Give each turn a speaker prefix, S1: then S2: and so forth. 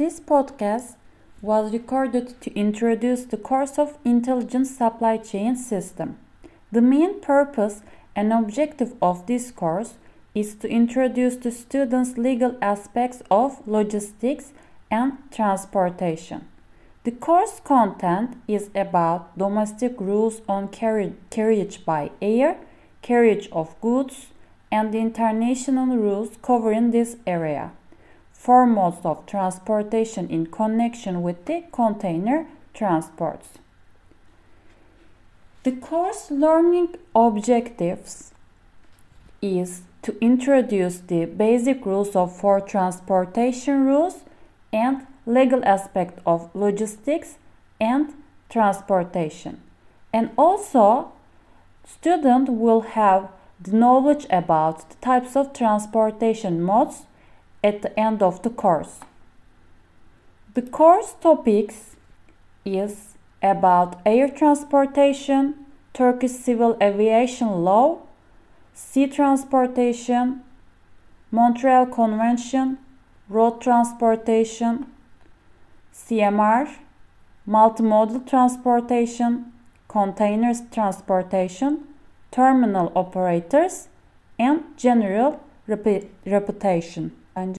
S1: This podcast was recorded to introduce the course of Intelligent Supply Chain System. The main purpose and objective of this course is to introduce to students legal aspects of logistics and transportation. The course content is about domestic rules on carriage by air, carriage of goods, and the international rules covering this area. Four modes of transportation in connection with the container transports. The course learning objectives is to introduce the basic rules of for transportation rules and legal aspect of logistics and transportation. And also student will have the knowledge about the types of transportation modes at the end of the course. The course topics is about air transportation, Turkish civil aviation law, sea transportation, Montreal Convention, road transportation, CMR, multimodal transportation, containers transportation, terminal operators, and general reputation.